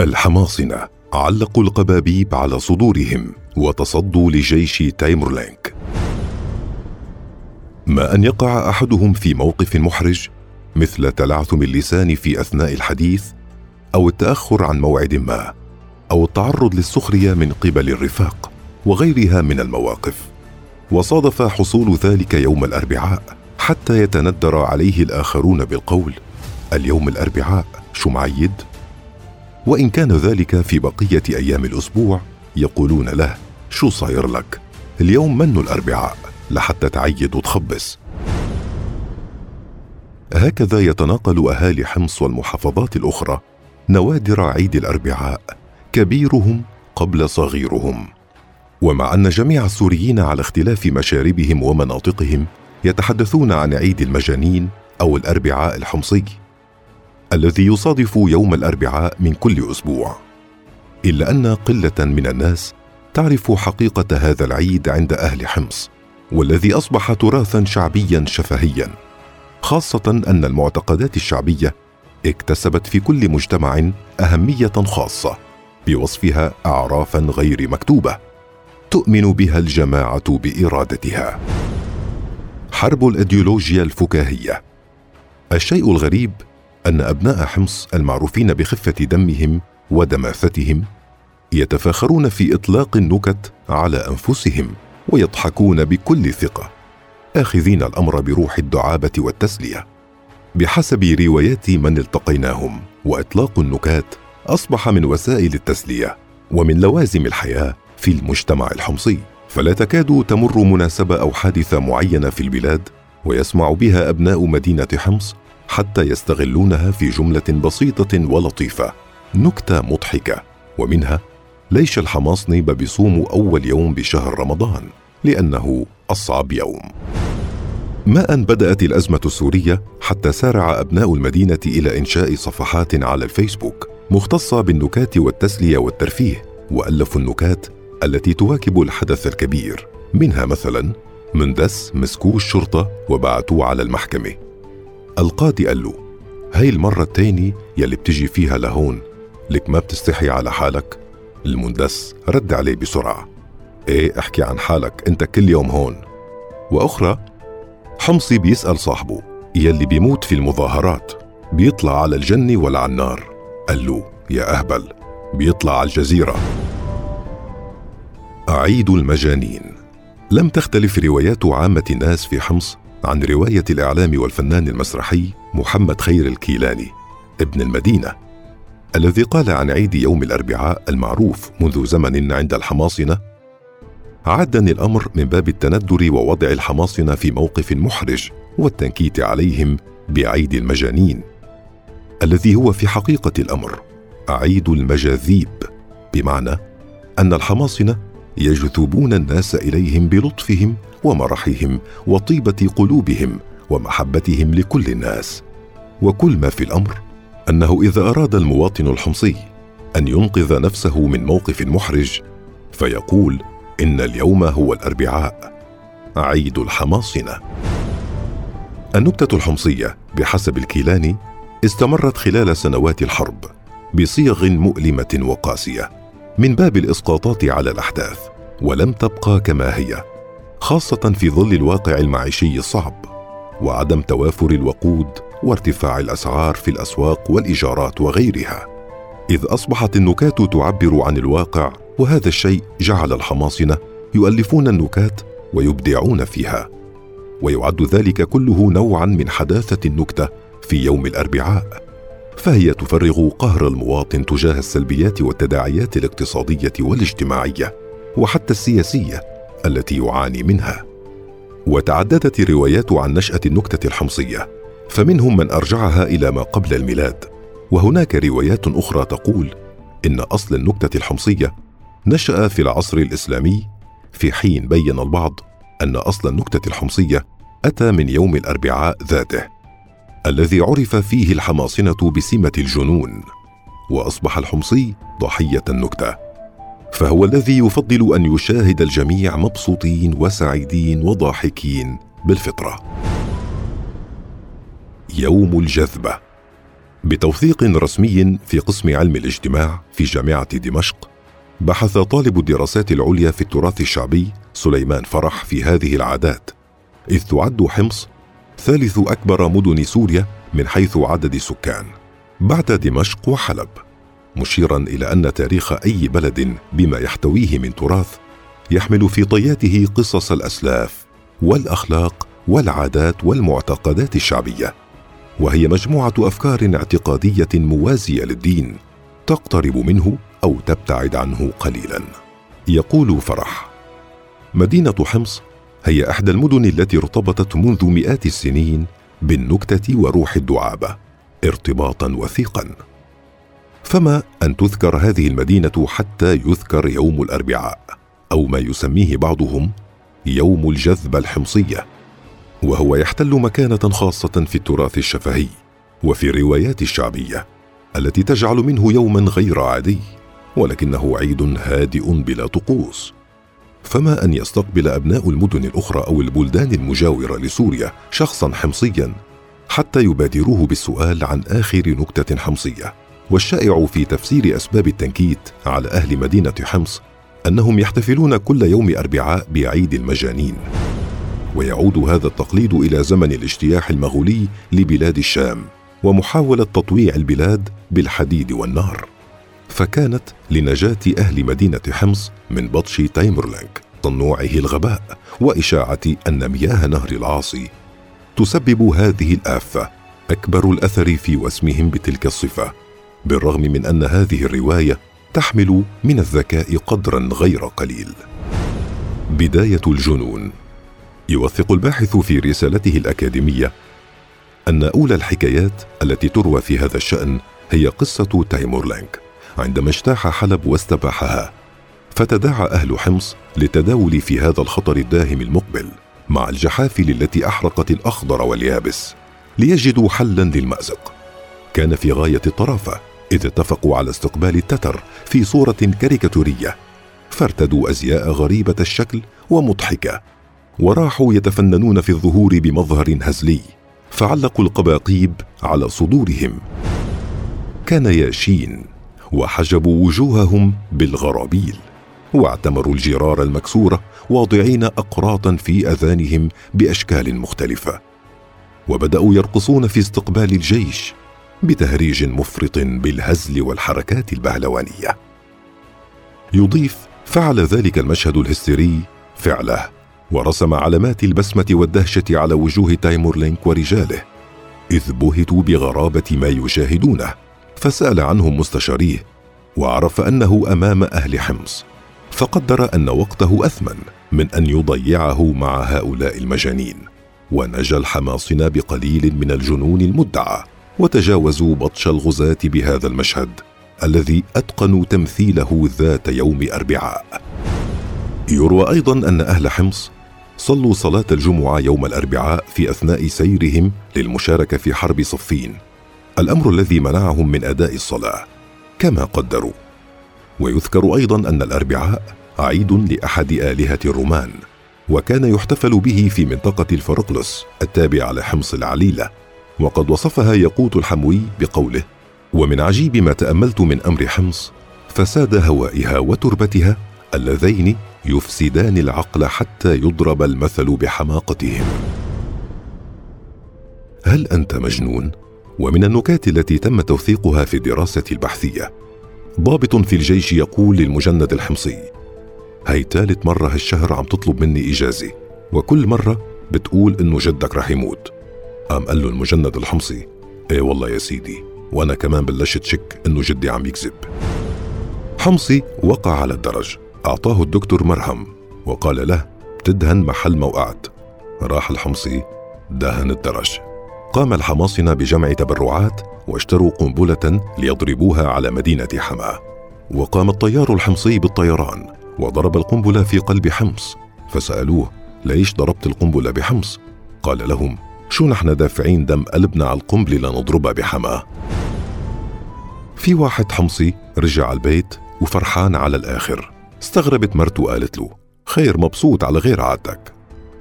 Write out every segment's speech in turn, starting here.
الحماصنة علقوا القبابيب على صدورهم وتصدوا لجيش تايمورلينك. ما أن يقع أحدهم في موقف محرج مثل تلعثم اللسان في أثناء الحديث أو التأخر عن موعد ما أو التعرض للسخرية من قبل الرفاق وغيرها من المواقف. وصادف حصول ذلك يوم الأربعاء حتى يتندر عليه الآخرون بالقول اليوم الأربعاء شو وإن كان ذلك في بقية أيام الأسبوع يقولون له شو صاير لك؟ اليوم منه الأربعاء لحتى تعيد وتخبص هكذا يتناقل أهالي حمص والمحافظات الأخرى نوادر عيد الأربعاء كبيرهم قبل صغيرهم ومع أن جميع السوريين على اختلاف مشاربهم ومناطقهم يتحدثون عن عيد المجانين أو الأربعاء الحمصي الذي يصادف يوم الأربعاء من كل أسبوع. إلا أن قلة من الناس تعرف حقيقة هذا العيد عند أهل حمص والذي أصبح تراثا شعبيا شفهيا خاصة أن المعتقدات الشعبية اكتسبت في كل مجتمع أهمية خاصة بوصفها اعرافا غير مكتوبة تؤمن بها الجماعة بإرادتها. حرب الأيديولوجيا الفكاهية. الشيء الغريب أن أبناء حمص المعروفين بخفة دمهم ودماثتهم يتفاخرون في إطلاق النكت على أنفسهم ويضحكون بكل ثقة آخذين الأمر بروح الدعابة والتسلية. بحسب روايات من التقيناهم وإطلاق النكات أصبح من وسائل التسلية ومن لوازم الحياة في المجتمع الحمصي. فلا تكاد تمر مناسبة أو حادثة معينة في البلاد ويسمع بها أبناء مدينة حمص حتى يستغلونها في جملة بسيطة ولطيفة. نكتة مضحكة. ومنها ليش الحماصني بيصوموا أول يوم بشهر رمضان؟ لأنه أصعب يوم. ما ان بدأت الأزمة السورية حتى سارع أبناء المدينة إلى إنشاء صفحات على الفيسبوك مختصة بالنكات والتسلية والترفيه والفوا النكات التي تواكب الحدث الكبير. منها مثلا مندس مسكوه الشرطة وبعتوه على المحكمة. القاضي قال له هاي المرة التانية يلي بتجي فيها لهون لك ما بتستحي على حالك؟ المندس رد عليه بسرعة. إيه احكي عن حالك أنت كل يوم هون. وأخرى حمصي بيسأل صاحبه يلي بيموت في المظاهرات بيطلع على الجنة ولا على النار؟ قال له يا أهبل بيطلع على الجزيرة. أعيد المجانين. لم تختلف روايات عامة الناس في حمص عن رواية الإعلام والفنان المسرحي محمد خير الكيلاني ابن المدينة الذي قال عن عيد يوم الأربعاء المعروف منذ زمن عند الحماصنة عدني الأمر من باب التندر ووضع الحماصنة في موقف محرج والتنكيت عليهم بعيد المجانين الذي هو في حقيقة الأمر عيد المجاذيب بمعنى أن الحماصنة يجذبون الناس إليهم بلطفهم ومرحهم وطيبة قلوبهم ومحبتهم لكل الناس. وكل ما في الأمر أنه إذا أراد المواطن الحمصي أن ينقذ نفسه من موقف محرج فيقول إن اليوم هو الأربعاء عيد الحماصنة. النكتة الحمصية بحسب الكيلاني استمرت خلال سنوات الحرب بصيغ مؤلمة وقاسية من باب الإسقاطات على الأحداث ولم تبقى كما هي. خاصة في ظل الواقع المعيشي الصعب وعدم توافر الوقود وارتفاع الأسعار في الأسواق والإيجارات وغيرها. إذ أصبحت النكات تعبر عن الواقع وهذا الشيء جعل الحماصنة يؤلفون النكات ويبدعون فيها. ويعد ذلك كله نوعا من حداثة النكتة في يوم الأربعاء. فهي تفرغ قهر المواطن تجاه السلبيات والتداعيات الاقتصادية والاجتماعية وحتى السياسية التي يعاني منها. وتعددت الروايات عن نشأة النكتة الحمصية فمنهم من أرجعها إلى ما قبل الميلاد. وهناك روايات أخرى تقول إن أصل النكتة الحمصية نشأ في العصر الإسلامي في حين بين البعض أن أصل النكتة الحمصية أتى من يوم الأربعاء ذاته الذي عرف فيه الحماصنة بسمة الجنون وأصبح الحمصي ضحية النكتة. فهو الذي يفضل أن يشاهد الجميع مبسوطين وسعيدين وضاحكين بالفطرة. يوم الجذبة. بتوثيق رسمي في قسم علم الاجتماع في جامعة دمشق بحث طالب الدراسات العليا في التراث الشعبي سليمان فرح في هذه العادات إذ تعد حمص ثالث أكبر مدن سوريا من حيث عدد السكان بعد دمشق وحلب. مشيرا إلى أن تاريخ أي بلد بما يحتويه من تراث يحمل في طياته قصص الأسلاف والأخلاق والعادات والمعتقدات الشعبية وهي مجموعة أفكار اعتقادية موازية للدين تقترب منه أو تبتعد عنه قليلا. يقول فرح مدينة حمص هي احدى المدن التي ارتبطت منذ مئات السنين بالنكتة وروح الدعابه ارتباطا وثيقا. فما أن تذكر هذه المدينة حتى يذكر يوم الأربعاء أو ما يسميه بعضهم يوم الجذبه الحمصية وهو يحتل مكانة خاصة في التراث الشفهي وفي الروايات الشعبية التي تجعل منه يوما غير عادي ولكنه عيد هادئ بلا طقوس. فما أن يستقبل أبناء المدن الأخرى أو البلدان المجاورة لسوريا شخصا حمصيا حتى يبادروه بالسؤال عن آخر نكتة حمصية. والشائع في تفسير أسباب التنكيت على أهل مدينة حمص أنهم يحتفلون كل يوم أربعاء بعيد المجانين. ويعود هذا التقليد إلى زمن الاجتياح المغولي لبلاد الشام ومحاولة تطويع البلاد بالحديد والنار. فكانت لنجاة أهل مدينة حمص من بطش تايمرلانك صنوعه الغباء وإشاعة أن مياه نهر العاصي تسبب هذه الآفة أكبر الأثر في وسمهم بتلك الصفة. بالرغم من أن هذه الرواية تحمل من الذكاء قدرا غير قليل. بداية الجنون. يوثق الباحث في رسالته الأكاديمية أن أولى الحكايات التي تروى في هذا الشأن هي قصة تايمورلانك. عندما اجتاح حلب واستباحها فتداعى أهل حمص للتداول في هذا الخطر الداهم المقبل مع الجحافل التي أحرقت الأخضر واليابس ليجدوا حلا للمأزق. كان في غاية الطرافة إذ اتفقوا على استقبال التتر في صورة كاريكاتورية. فارتدوا أزياء غريبة الشكل ومضحكة وراحوا يتفننون في الظهور بمظهر هزلي. فعلقوا القباقيب على صدورهم. كان ياشين وحجبوا وجوههم بالغرابيل. واعتمروا الجرار المكسورة واضعين اقراطا في أذانهم بأشكال مختلفة. وبدأوا يرقصون في استقبال الجيش. بتهريج مفرط بالهزل والحركات البهلوانية. يضيف فعل ذلك المشهد الهستيري فعله ورسم علامات البسمة والدهشة على وجوه تايمورلينك ورجاله إذ بهتوا بغرابة ما يشاهدونه. فسأل عنهم مستشاريه وعرف أنه أمام أهل حمص. فقدر أن وقته أثمن من أن يضيعه مع هؤلاء المجانين ونجا الحماصنه بقليل من الجنون المدعى. وتجاوزوا بطش الغزاة بهذا المشهد الذي اتقنوا تمثيله ذات يوم أربعاء. يروى أيضا أن أهل حمص صلوا صلاة الجمعة يوم الأربعاء في أثناء سيرهم للمشاركة في حرب صفين. الأمر الذي منعهم من أداء الصلاة كما قدروا. ويذكر أيضا أن الأربعاء عيد لأحد آلهة الرومان وكان يحتفل به في منطقة الفرقلس التابعة لحمص العليلة. وقد وصفها يقوت الحموي بقوله ومن عجيب ما تأملت من أمر حمص فساد هوائها وتربتها اللذين يفسدان العقل حتى يضرب المثل بحماقتهم. هل أنت مجنون؟ ومن النكات التي تم توثيقها في الدراسة البحثية ضابط في الجيش يقول للمجند الحمصي هي ثالث مرة هالشهر عم تطلب مني إجازة وكل مرة بتقول إنه جدك رح يموت. قام قال له المجند الحمصي إيه والله يا سيدي وأنا كمان بلشت شك إنه جدي عم يكذب. حمصي وقع على الدرج أعطاه الدكتور مرهم وقال له تدهن محل ما وقعت راح الحمصي دهن الدرج. قام الحماصنة بجمع تبرعات واشتروا قنبلة ليضربوها على مدينة حماة. وقام الطيار الحمصي بالطيران وضرب القنبلة في قلب حمص. فسألوه ليش ضربت القنبلة بحمص؟ قال لهم شو نحن دافعين دم قلبنا على القنبلة لنضربها بحماة في واحد حمصي رجع البيت وفرحان على الآخر. استغربت مرته وقالت له خير مبسوط على غير عادتك.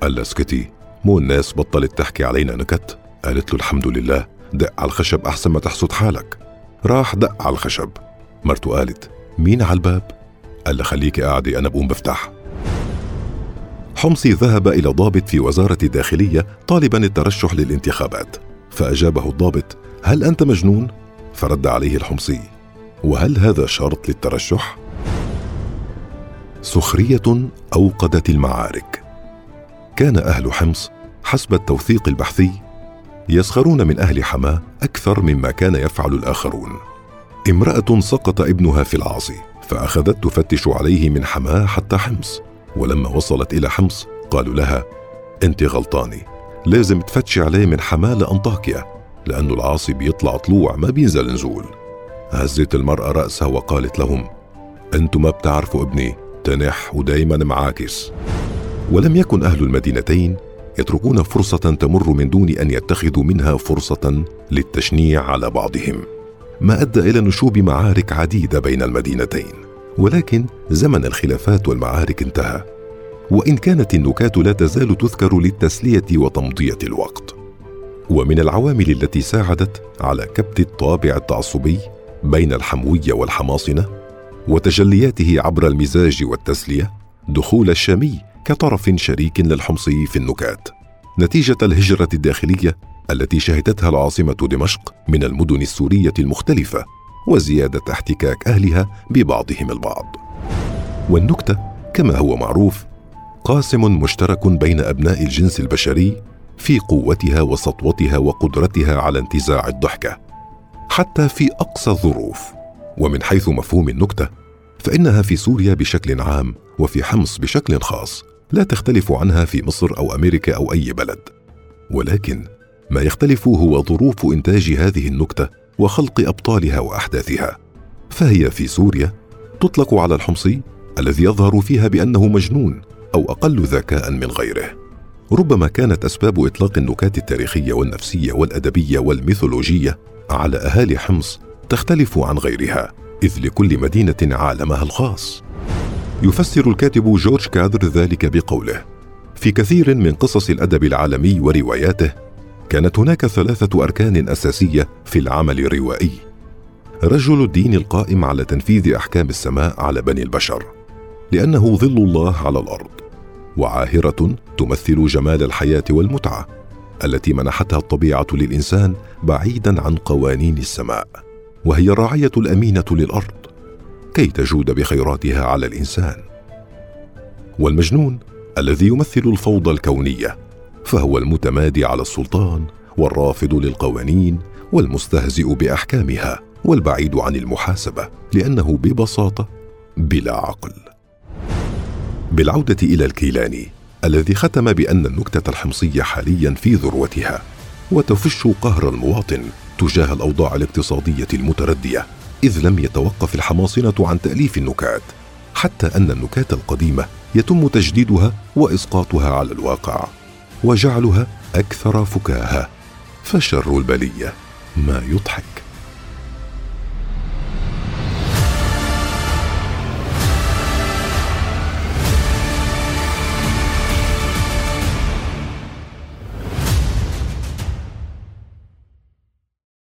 قال لها اسكتي مو الناس بطلت تحكي علينا نكت. قالت له الحمد لله دق على الخشب أحسن ما تحسد حالك. راح دق على الخشب. مرته قالت مين على الباب؟ قال لها خليكي قاعدة أنا بقوم بفتح. حمصي ذهب إلى ضابط في وزارة الداخلية طالبا الترشح للانتخابات فأجابه الضابط هل أنت مجنون؟ فرد عليه الحمصي وهل هذا شرط للترشح؟ سخرية أوقدت المعارك كان أهل حمص حسب التوثيق البحثي يسخرون من أهل حماه أكثر مما كان يفعل الآخرون امرأة سقط ابنها في العاصي فأخذت تفتش عليه من حماه حتى حمص ولما وصلت إلى حمص قالوا لها أنت غلطانة لازم تفتشي عليه من حماه لأنطاكيا لأنه العاصي بيطلع طلوع ما بينزل نزول. هزت المرأة رأسها وقالت لهم أنتم ما بتعرفوا ابني تنح ودايما معاكس. ولم يكن أهل المدينتين يتركون فرصة تمر من دون أن يتخذوا منها فرصة للتشنيع على بعضهم. ما أدى إلى نشوب معارك عديدة بين المدينتين. ولكن زمن الخلافات والمعارك انتهى وإن كانت النكات لا تزال تذكر للتسلية وتمضية الوقت. ومن العوامل التي ساعدت على كبت الطابع التعصبي بين الحموية والحماصنة وتجلياته عبر المزاج والتسلية دخول الشامي كطرف شريك للحمصي في النكات. نتيجة الهجرة الداخلية التي شهدتها العاصمة دمشق من المدن السورية المختلفة. وزيادة احتكاك أهلها ببعضهم البعض. والنكتة كما هو معروف قاسم مشترك بين أبناء الجنس البشري في قوتها وسطوتها وقدرتها على انتزاع الضحكة حتى في أقصى الظروف. ومن حيث مفهوم النكتة فإنها في سوريا بشكل عام وفي حمص بشكل خاص لا تختلف عنها في مصر أو أمريكا أو أي بلد. ولكن ما يختلف هو ظروف إنتاج هذه النكتة وخلق أبطالها وأحداثها. فهي في سوريا تطلق على الحمصي الذي يظهر فيها بأنه مجنون أو أقل ذكاء من غيره. ربما كانت أسباب إطلاق النكات التاريخية والنفسية والأدبية والميثولوجية على أهالي حمص تختلف عن غيرها إذ لكل مدينة عالمها الخاص. يفسر الكاتب جورج كادر ذلك بقوله في كثير من قصص الأدب العالمي ورواياته كانت هناك ثلاثة أركان أساسية في العمل الروائي. رجل الدين القائم على تنفيذ أحكام السماء على بني البشر لأنه ظل الله على الأرض. وعاهرة تمثل جمال الحياة والمتعة التي منحتها الطبيعة للإنسان بعيدا عن قوانين السماء. وهي الراعية الأمينة للأرض كي تجود بخيراتها على الإنسان. والمجنون الذي يمثل الفوضى الكونية فهو المتمادي على السلطان والرافض للقوانين والمستهزئ بأحكامها والبعيد عن المحاسبة لأنه ببساطة بلا عقل. بالعودة إلى الكيلاني الذي ختم بأن النكتة الحمصية حاليا في ذروتها وتفش قهر المواطن تجاه الأوضاع الاقتصادية المتردية إذ لم يتوقف الحماصنة عن تأليف النكات حتى أن النكات القديمة يتم تجديدها وإسقاطها على الواقع. وجعلها أكثر فكاهة فشر البلية ما يضحك.